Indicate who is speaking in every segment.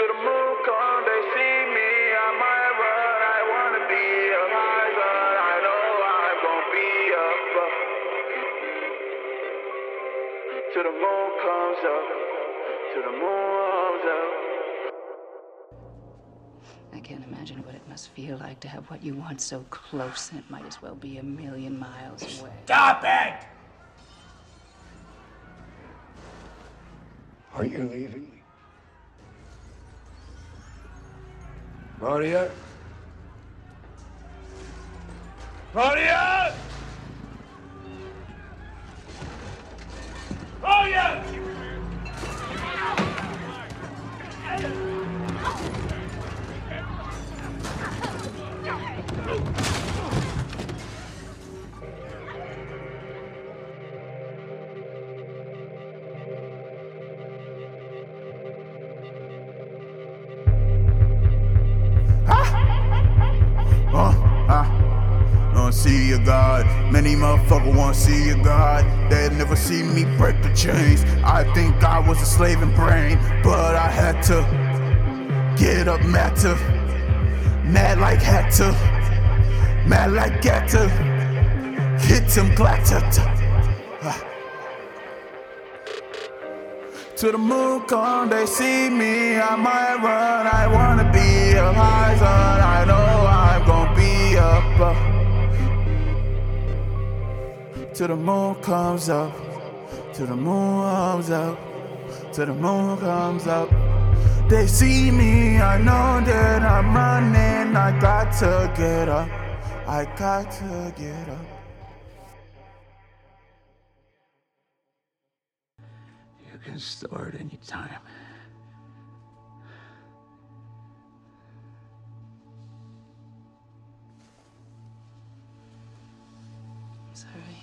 Speaker 1: To the moon come, they see me. I might run. I wanna be a high gun. I know I'm gonna be up. Till the moon comes up. Till the moon comes up.
Speaker 2: I can't imagine what it must feel like to have what you want so close, and it might as well be a million miles away.
Speaker 3: Stop it!
Speaker 4: Are you leaving me? Claudia?
Speaker 3: Claudia! Claudia!
Speaker 5: Uh, wanna see a God. Many motherfuckers wanna see a God. They never see me break the chains. I think I was a slave in brain, but I had to get up, mad to, mad like had to, mad like got to, hit him, glad to. Uh. To the moon come, they see me. I might run. I wanna be a sun. Till the moon comes up. Till the moon comes up. Till the moon comes up. They see me. I know that I'm running. I got to get up. I got to get up.
Speaker 4: You can start anytime.
Speaker 2: Sorry.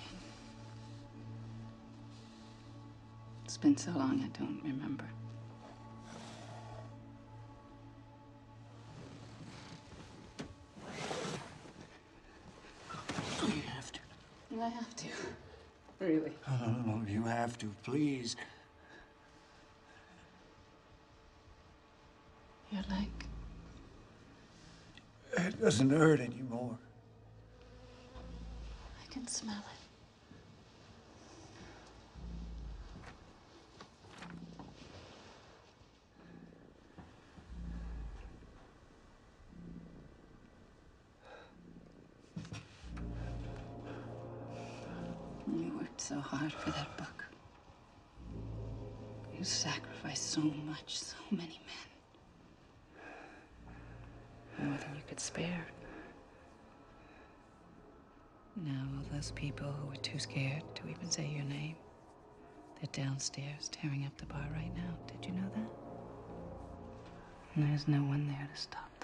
Speaker 2: It's been so long, I don't remember.
Speaker 4: Oh, you have to.
Speaker 2: I have to. Really.
Speaker 4: Oh, you have to, please.
Speaker 2: Your leg.
Speaker 4: It doesn't hurt anymore.
Speaker 2: I can smell it. You worked so hard for that book. You sacrificed so much, so many men. More than you could spare. Now, all those people who were too scared to even say your name, they're downstairs tearing up the bar right now. Did you know that? And there's no one there to stop.